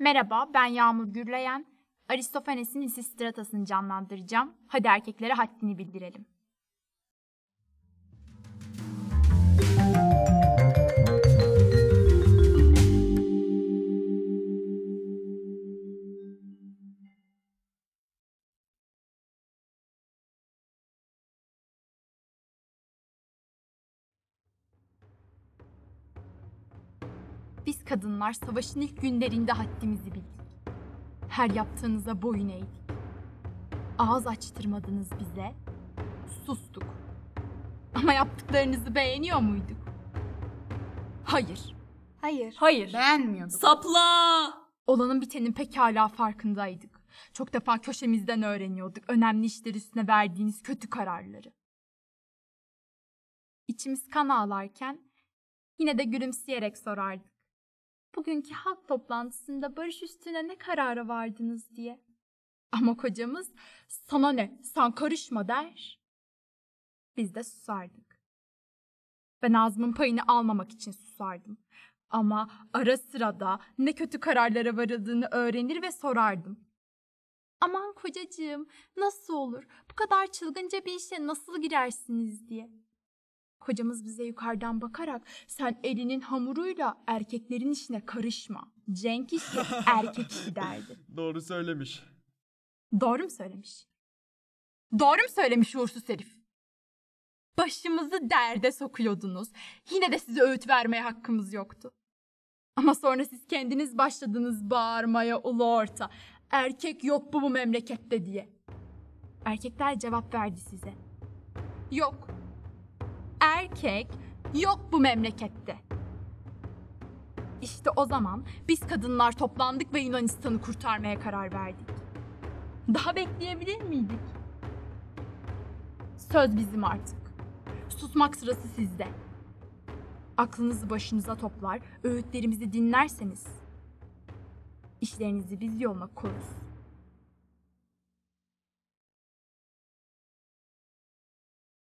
Merhaba, ben Yağmur Gürleyen. Aristofanes'in Lisistratas'ını canlandıracağım. Hadi erkeklere haddini bildirelim. Biz kadınlar savaşın ilk günlerinde haddimizi bildik. Her yaptığınıza boyun eğdik. Ağız açtırmadınız bize. Sustuk. Ama yaptıklarınızı beğeniyor muyduk? Hayır. Hayır. Hayır. Beğenmiyordum. Sapla! Olanın bitenin pekala farkındaydık. Çok defa köşemizden öğreniyorduk önemli işler üstüne verdiğiniz kötü kararları. İçimiz kan ağlarken yine de gülümseyerek sorardık. Bugünkü halk toplantısında barış üstüne ne karara vardınız diye. Ama kocamız sana ne sen karışma der. Biz de susardık. Ben ağzımın payını almamak için susardım. Ama ara sırada ne kötü kararlara varıldığını öğrenir ve sorardım. Aman kocacığım nasıl olur bu kadar çılgınca bir işe nasıl girersiniz diye. Kocamız bize yukarıdan bakarak sen elinin hamuruyla erkeklerin işine karışma. Cenk işi erkek işi derdi. Doğru söylemiş. Doğru mu söylemiş? Doğru mu söylemiş uğursuz herif? Başımızı derde sokuyordunuz. Yine de size öğüt vermeye hakkımız yoktu. Ama sonra siz kendiniz başladınız bağırmaya ulu orta. Erkek yok bu bu memlekette diye. Erkekler cevap verdi size. Yok. Erkek yok bu memlekette. İşte o zaman biz kadınlar toplandık ve Yunanistan'ı kurtarmaya karar verdik. Daha bekleyebilir miydik? Söz bizim artık. Susmak sırası sizde. Aklınızı başınıza toplar, öğütlerimizi dinlerseniz işlerinizi biz yoluna koruz.